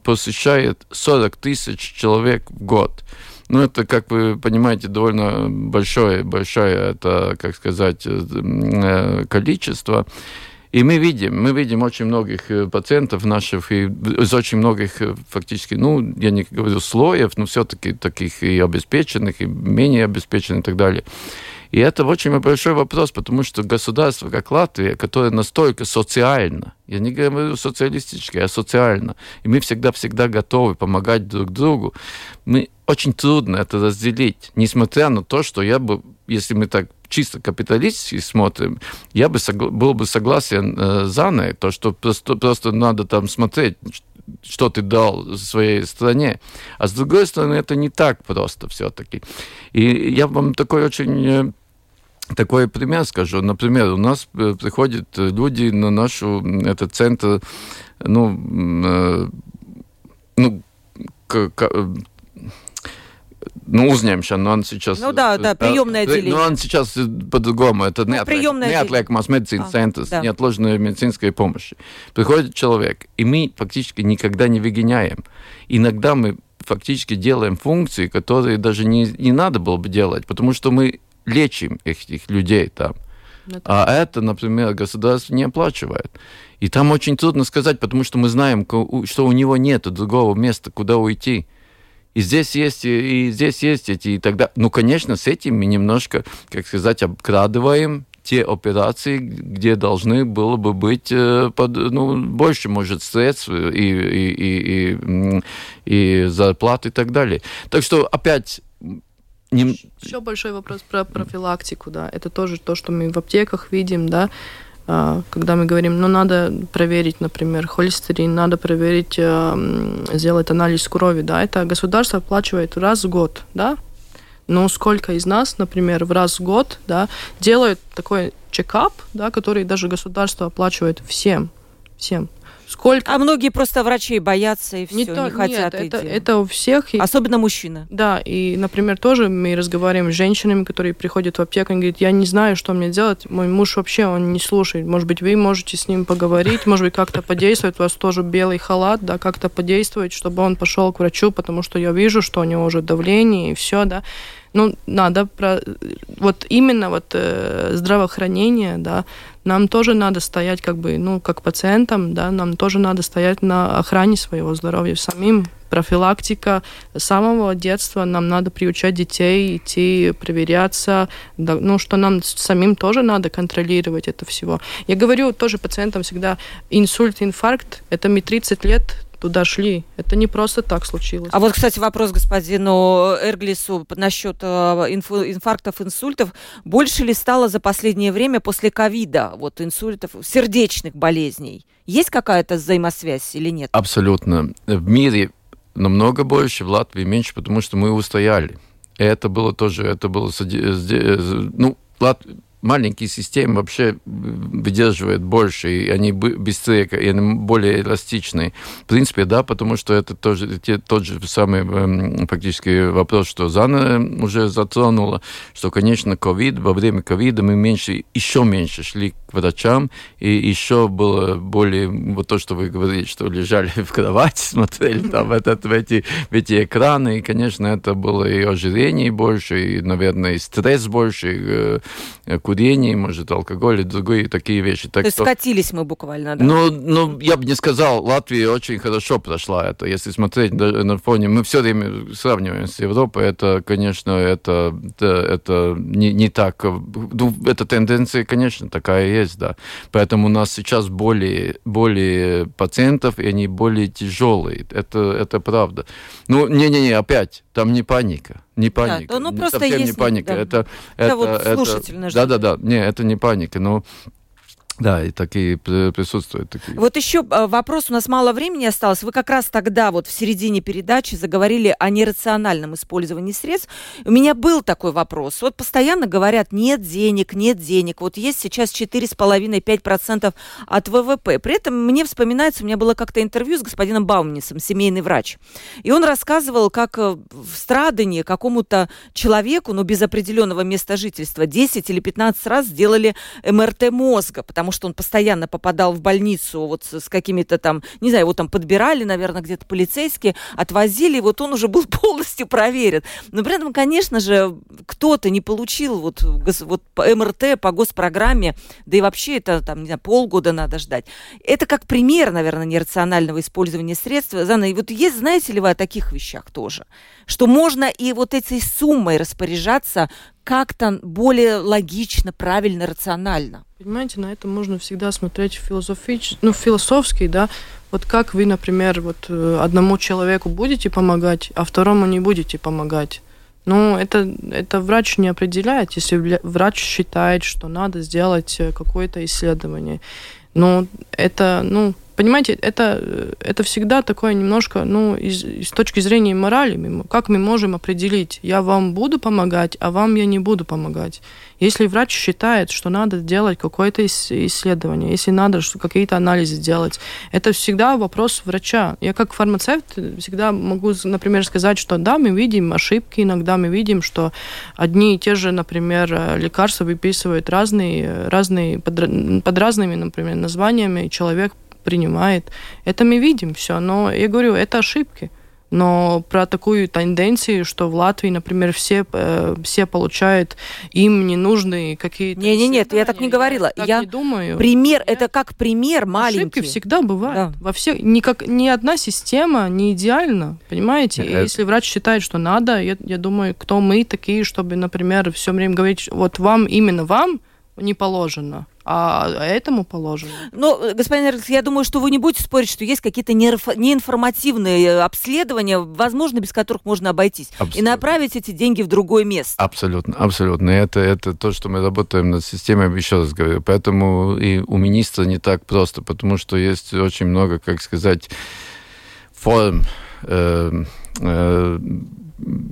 посещает 40 тысяч человек в год. Ну, это, как вы понимаете, довольно большое, большое, это, как сказать, э, количество. И мы видим, мы видим очень многих э, пациентов наших, и из очень многих э, фактически, ну, я не говорю слоев, но все-таки таких и обеспеченных, и менее обеспеченных и так далее. И это очень большой вопрос, потому что государство, как Латвия, которое настолько социально, я не говорю социалистическое, а социально, и мы всегда-всегда готовы помогать друг другу, мы очень трудно это разделить, несмотря на то, что я бы, если мы так чисто капиталистически смотрим, я бы согла- был бы согласен э, с Анной, то, что просто, просто надо там смотреть, что ты дал своей стране. А с другой стороны, это не так просто все-таки. И я вам такой очень э, такой пример скажу. Например, у нас э, приходят люди на нашу этот центр, ну, э, ну, к, к, ну, uzņemšana, но он сейчас... Ну да, да, приемное отделение. Но он сейчас по-другому, это ну, неотвлекмас медицинский а, центр, да. неотложной медицинской помощи. Приходит человек, и мы фактически никогда не выгоняем. Иногда мы фактически делаем функции, которые даже не, не надо было бы делать, потому что мы лечим этих людей там. Это... А это, например, государство не оплачивает. И там очень трудно сказать, потому что мы знаем, что у него нет другого места, куда уйти. И здесь есть, и здесь есть эти, и тогда, ну, конечно, с этим мы немножко, как сказать, обкрадываем те операции, где должны было бы быть под, ну, больше, может, средств и, и, и, и, и зарплат и так далее. Так что опять не... Еще большой вопрос про профилактику, да. Это тоже то, что мы в аптеках видим, да. А, когда мы говорим, ну, надо проверить, например, холестерин, надо проверить, а, сделать анализ крови, да, это государство оплачивает раз в год, да, но сколько из нас, например, в раз в год, да, делают такой чекап, да, который даже государство оплачивает всем, всем. Сколько... А многие просто врачей боятся и все, не, то, не хотят нет, идти. Это, это у всех. Особенно мужчины. Да, и, например, тоже мы разговариваем с женщинами, которые приходят в аптеку, и говорят, я не знаю, что мне делать, мой муж вообще, он не слушает. Может быть, вы можете с ним поговорить, может быть, как-то подействовать, у вас тоже белый халат, да, как-то подействовать, чтобы он пошел к врачу, потому что я вижу, что у него уже давление и все, да ну, надо про... Вот именно вот э, здравоохранение, да, нам тоже надо стоять как бы, ну, как пациентам, да, нам тоже надо стоять на охране своего здоровья самим. Профилактика с самого детства нам надо приучать детей идти проверяться, да, ну, что нам самим тоже надо контролировать это всего. Я говорю тоже пациентам всегда, инсульт, инфаркт, это мы 30 лет туда шли. Это не просто так случилось. А вот, кстати, вопрос господину Эрглису насчет э, инфарктов, инсультов. Больше ли стало за последнее время после ковида, вот инсультов, сердечных болезней? Есть какая-то взаимосвязь или нет? Абсолютно. В мире намного больше, в Латвии меньше, потому что мы устояли. Это было тоже, это было, ну, Латвия маленькие системы вообще выдерживают больше, и они быстрее, и они более эластичные. В принципе, да, потому что это тоже те, тот же самый эм, фактически вопрос, что Зана уже затронула, что, конечно, ковид, во время ковида мы меньше, еще меньше шли к врачам, и еще было более, вот то, что вы говорили, что лежали в кровати, смотрели там этот, в, эти, в эти экраны, и, конечно, это было и ожирение больше, и, наверное, и стресс больше, и, курение, может, алкоголь и другие такие вещи. Так То есть что... скатились мы буквально, да? Ну, ну, я бы не сказал, Латвия очень хорошо прошла это. Если смотреть на фоне, мы все время сравниваем с Европой, это, конечно, это, это, это не, не так. Ну, эта тенденция, конечно, такая есть, да. Поэтому у нас сейчас более, более пациентов, и они более тяжелые. Это, это правда. Ну, не-не-не, опять, там не паника. Не паника. Да, ну, просто совсем есть, не паника. Да. Это, это, это, вот это, Да, да, да. Не, это не паника. Но да, и такие присутствуют. Такие. Вот еще а, вопрос, у нас мало времени осталось. Вы как раз тогда, вот в середине передачи, заговорили о нерациональном использовании средств. У меня был такой вопрос. Вот постоянно говорят, нет денег, нет денег. Вот есть сейчас 4,5-5% от ВВП. При этом мне вспоминается, у меня было как-то интервью с господином Баумнисом, семейный врач. И он рассказывал, как э, в страдании какому-то человеку, но ну, без определенного места жительства, 10 или 15 раз сделали МРТ мозга, потому потому что он постоянно попадал в больницу вот с, с какими-то там, не знаю, его там подбирали, наверное, где-то полицейские, отвозили, и вот он уже был полностью проверен. Но при этом, конечно же, кто-то не получил вот, вот МРТ, по госпрограмме, да и вообще это там, не знаю, полгода надо ждать. Это как пример, наверное, нерационального использования средств. Зана, и вот есть, знаете ли вы о таких вещах тоже? Что можно и вот этой суммой распоряжаться как-то более логично, правильно, рационально. Понимаете, на это можно всегда смотреть философич... ну, философски, да. Вот как вы, например, вот э, одному человеку будете помогать, а второму не будете помогать. Ну, это, это врач не определяет, если врач считает, что надо сделать э, какое-то исследование. Но это, ну, понимаете, это, это всегда такое немножко, ну, из, из точки зрения морали, как мы можем определить, я вам буду помогать, а вам я не буду помогать. Если врач считает, что надо делать какое-то исследование, если надо какие-то анализы делать, это всегда вопрос врача. Я как фармацевт всегда могу, например, сказать, что да, мы видим ошибки, иногда мы видим, что одни и те же, например, лекарства выписывают разные, разные под, под разными, например, названиями, человек принимает. Это мы видим все, но я говорю, это ошибки. Но про такую тенденцию, что в Латвии, например, все, э, все получают им ненужные какие-то... Не, не, нет, я так не говорила. Я, я не думаю. Пример, это как пример маленький. Ошибки всегда бывают. Да. Во всех, никак, ни одна система не идеальна, понимаете? И если врач считает, что надо, я, я думаю, кто мы такие, чтобы, например, все время говорить, вот вам, именно вам не положено а этому положено. Но, господин Эрлис, я думаю, что вы не будете спорить, что есть какие-то неинформативные обследования, возможно, без которых можно обойтись, абсолютно. и направить эти деньги в другое место. Абсолютно, абсолютно. Это, это то, что мы работаем над системой, еще раз говорю. Поэтому и у министра не так просто, потому что есть очень много, как сказать, форм э, э,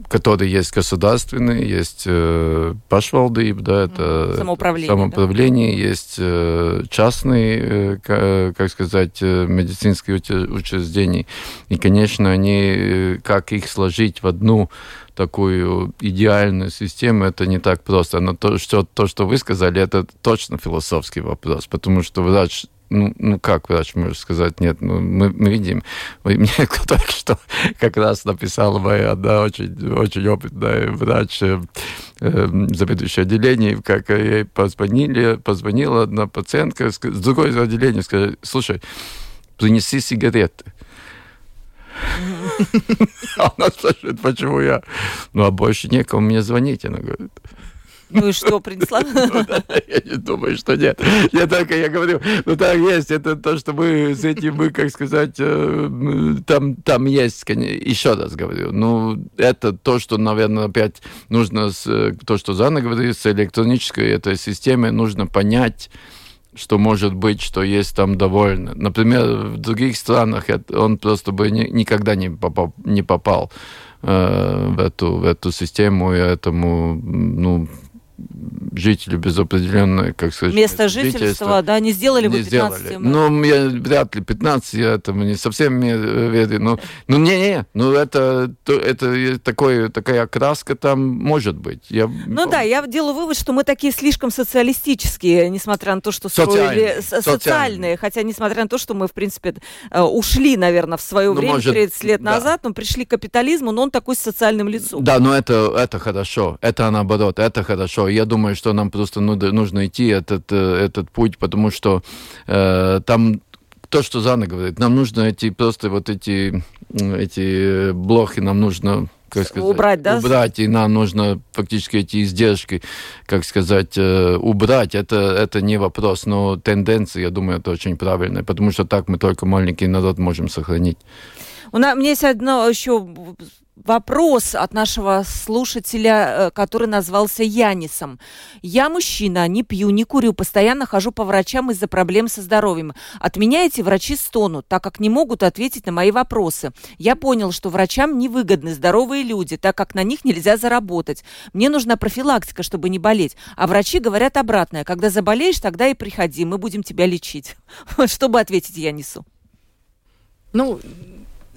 которые есть государственные, есть э, пашвалдыб, да, это самоуправление, самоуправление да? есть э, частные, э, как сказать, э, медицинские учреждения. И, конечно, они, э, как их сложить в одну такую идеальную систему, это не так просто. Но то, что, то, что вы сказали, это точно философский вопрос, потому что врач ну, ну как врач может сказать нет? Ну, мы, мы видим. Мне только что как раз написала моя одна очень, очень опытная врач, э, э, заведующая отделение, как ей позвонили, позвонила одна пациентка с другой отделения, сказала, слушай, принеси сигареты. Она спрашивает, почему я? Ну, а больше некому мне звонить, она говорит. Ну и что, принесла? Ну я не думаю, что нет. Я только, я говорю, ну так есть, это то, что мы с этим, мы, как сказать, э, там, там есть, еще раз говорю, ну, это то, что, наверное, опять нужно, то, что Зана говорит, с электронической этой системой нужно понять, что может быть, что есть там довольно. Например, в других странах он просто бы никогда не попал, не попал э, в эту, в эту систему и этому, ну, жители без определенной, как сказать, место жительства, да, не сделали не бы 15 сделали. Ну, я вряд ли 15, я этому не совсем верю. Ну, ну не, не, ну это, это такой, такая окраска там может быть. Я... Ну да, я делаю вывод, что мы такие слишком социалистические, несмотря на то, что строили социальные, социальные хотя несмотря на то, что мы, в принципе, э, ушли, наверное, в свое ну, время, может, 30 лет да. назад, но пришли к капитализму, но он такой с социальным лицом. Да, но это, это хорошо, это наоборот, это хорошо. Я думаю, что нам просто нужно идти этот, э, этот путь, потому что э, там то, что Зана говорит, нам нужно эти просто вот эти, эти блоки, нам нужно как сказать, убрать, да? Убрать, и нам нужно фактически эти издержки, как сказать, э, убрать. Это, это не вопрос, но тенденция, я думаю, это очень правильная, потому что так мы только маленький народ можем сохранить. У меня есть одно еще вопрос от нашего слушателя, э, который назвался Янисом. Я мужчина, не пью, не курю, постоянно хожу по врачам из-за проблем со здоровьем. От меня эти врачи стонут, так как не могут ответить на мои вопросы. Я понял, что врачам невыгодны здоровые люди, так как на них нельзя заработать. Мне нужна профилактика, чтобы не болеть. А врачи говорят обратное. Когда заболеешь, тогда и приходи, мы будем тебя лечить. Чтобы ответить Янису. Ну,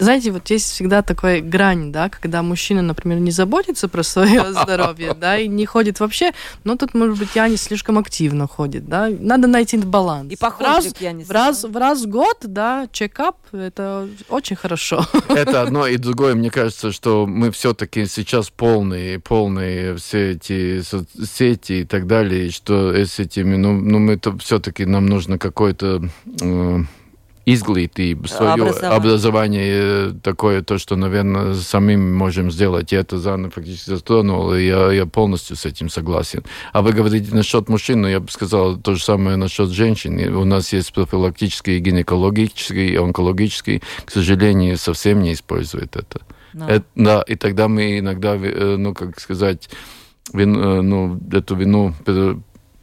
знаете, вот есть всегда такая грань, да, когда мужчина, например, не заботится про свое здоровье, да, и не ходит вообще, но тут, может быть, я не слишком активно ходит, да, надо найти баланс. И похож в раз, в раз в год, да, чекап, это очень хорошо. Это одно и другое, мне кажется, что мы все-таки сейчас полные, полные все эти сети и так далее, что с этими, ну, ну мы то все-таки нам нужно какой-то э, изглītību, свое образование. образование такое, то, что, наверное, самим можем сделать. И это Зана фактически затронула, и я, я полностью с этим согласен. А вы говорите насчет мужчин, но я бы сказал то же самое насчет женщин. У нас есть профилактический, гинекологический, онкологический. К сожалению, совсем не используют это. Да. Это, да, и тогда мы иногда, ну, как сказать, вин, ну, эту вину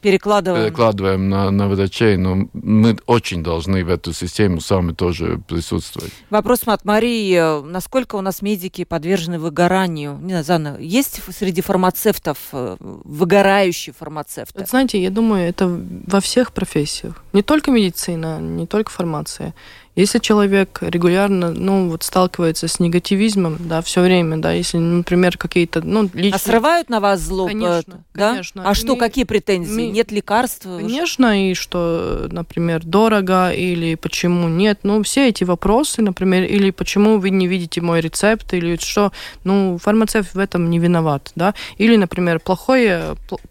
перекладываем, перекладываем на, на врачей, но мы очень должны в эту систему сами тоже присутствовать. Вопрос от Марии. Насколько у нас медики подвержены выгоранию? Не знаю, Зана, есть среди фармацевтов э, выгорающие фармацевты? Вот знаете, я думаю, это во всех профессиях. Не только медицина, не только фармация. Если человек регулярно, ну, вот сталкивается с негативизмом, да, все время, да, если, например, какие-то, ну, личные... А срывают на вас зло? Конечно, да? конечно. А что, какие претензии? Ми... Нет лекарств? Конечно, и что, например, дорого или почему нет. Ну, все эти вопросы, например, или почему вы не видите мой рецепт, или что, ну, фармацевт в этом не виноват, да. Или, например, плохой,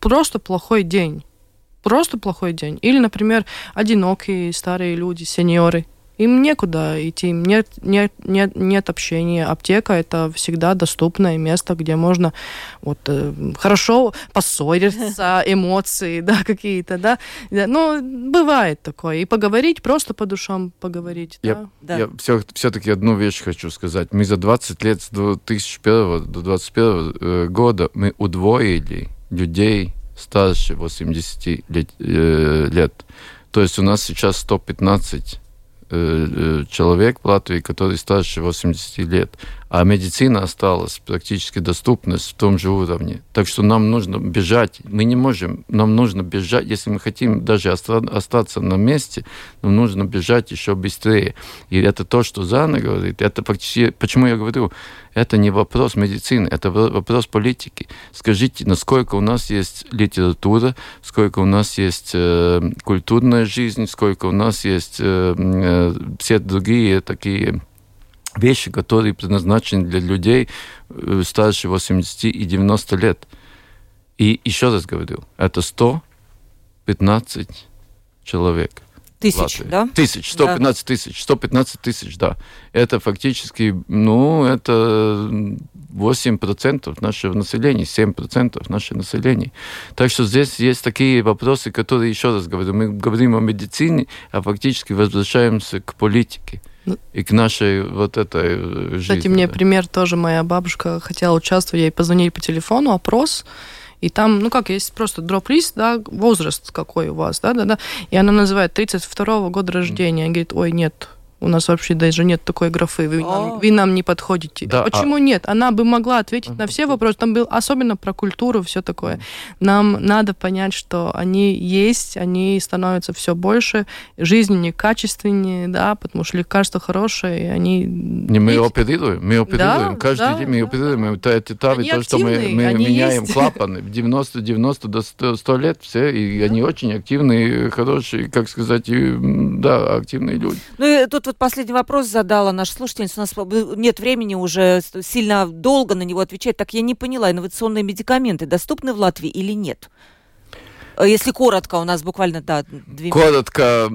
просто плохой день просто плохой день. Или, например, одинокие старые люди, сеньоры, им некуда идти, им нет, нет, нет, нет общения. Аптека это всегда доступное место, где можно вот э, хорошо поссориться, эмоции, да, какие-то, да. Ну, бывает такое. И поговорить, просто по душам поговорить. Я, да? Да. я все, все-таки одну вещь хочу сказать. Мы за 20 лет с 2001 до 2021 э, года мы удвоили людей старше 80 лет, э, лет. То есть у нас сейчас 115 Э, э, человек в Латвии, который старше 80 лет а медицина осталась практически доступность в том же уровне. Так что нам нужно бежать. Мы не можем, нам нужно бежать, если мы хотим даже остаться на месте, нам нужно бежать еще быстрее. И это то, что Зана говорит, это почти, почему я говорю, это не вопрос медицины, это вопрос политики. Скажите, насколько у нас есть литература, сколько у нас есть э, культурная жизнь, сколько у нас есть э, э, все другие такие вещи, которые предназначены для людей э, старше 80 и 90 лет. И еще раз говорю, это 115 человек. Тысяч, да? Тысяч, 115 да. тысяч, 115 тысяч, да. Это фактически, ну, это 8% нашего населения, 7% нашего населения. Так что здесь есть такие вопросы, которые, еще раз говорю, мы говорим о медицине, а фактически возвращаемся к политике. Ну, и к нашей вот этой э, жизни. Кстати, мне пример тоже моя бабушка хотела участвовать, ей позвонили по телефону, опрос, и там, ну как, есть просто дроп-лист, да, возраст какой у вас, да-да-да, и она называет 32 -го года рождения, говорит, ой, нет, у нас вообще даже нет такой графы. Вы, нам, вы нам не подходите. Да, Почему а... нет? Она бы могла ответить на все вопросы. Там был особенно про культуру, все такое. Нам надо понять, что они есть, они становятся все больше, жизнь некачественнее, да, потому что лекарства хорошие, и они... Не, мы оперируем, мы оперируем. Да, Каждый да, день мы оперируем. Да. Это этапы, то, что мы, мы меняем есть. клапаны. 90-90 до 100, 100 лет все, и да. они очень активные, хорошие, как сказать, и, да, активные люди. Ну и тут вот последний вопрос задала наша слушательница. У нас нет времени уже сильно долго на него отвечать. Так я не поняла, инновационные медикаменты доступны в Латвии или нет? Э, если коротко, у нас буквально, да, две Коротко,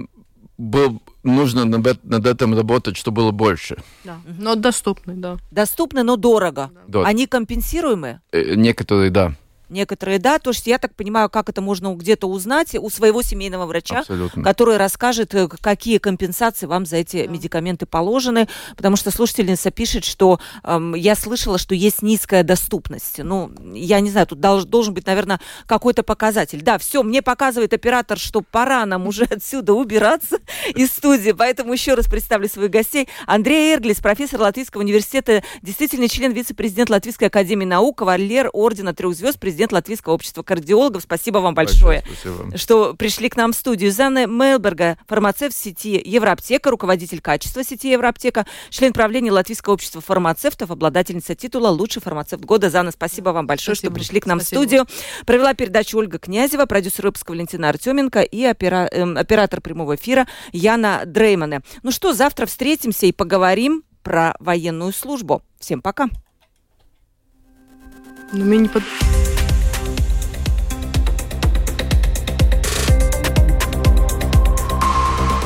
был, нужно над, над этим работать, чтобы было больше. Да. Но доступны, да. Доступны, но дорого. Да. Они компенсируемые? Э, некоторые, да. Некоторые, да. То есть я так понимаю, как это можно где-то узнать у своего семейного врача, Абсолютно. который расскажет, э, какие компенсации вам за эти да. медикаменты положены. Потому что слушательница пишет, что эм, я слышала, что есть низкая доступность. Ну, я не знаю, тут долж, должен быть, наверное, какой-то показатель. Да, все, мне показывает оператор, что пора нам уже отсюда убираться из студии. Поэтому еще раз представлю своих гостей. Андрей Эрглис, профессор Латвийского университета, действительный член, вице-президент Латвийской академии наук, кавалер ордена трех звезд, президент президент Латвийского общества кардиологов. Спасибо вам большое, Спасибо. что пришли к нам в студию. Занна Мелберга, фармацевт сети Евроаптека, руководитель качества сети Евроаптека, член правления Латвийского общества фармацевтов, обладательница титула «Лучший фармацевт года». Занна, спасибо вам большое, спасибо. что пришли к нам спасибо. в студию. Провела передачу Ольга Князева, продюсер выпуска Валентина Артеменко и опера... э, оператор прямого эфира Яна Дреймане. Ну что, завтра встретимся и поговорим про военную службу. Всем пока. Ну, мне не под...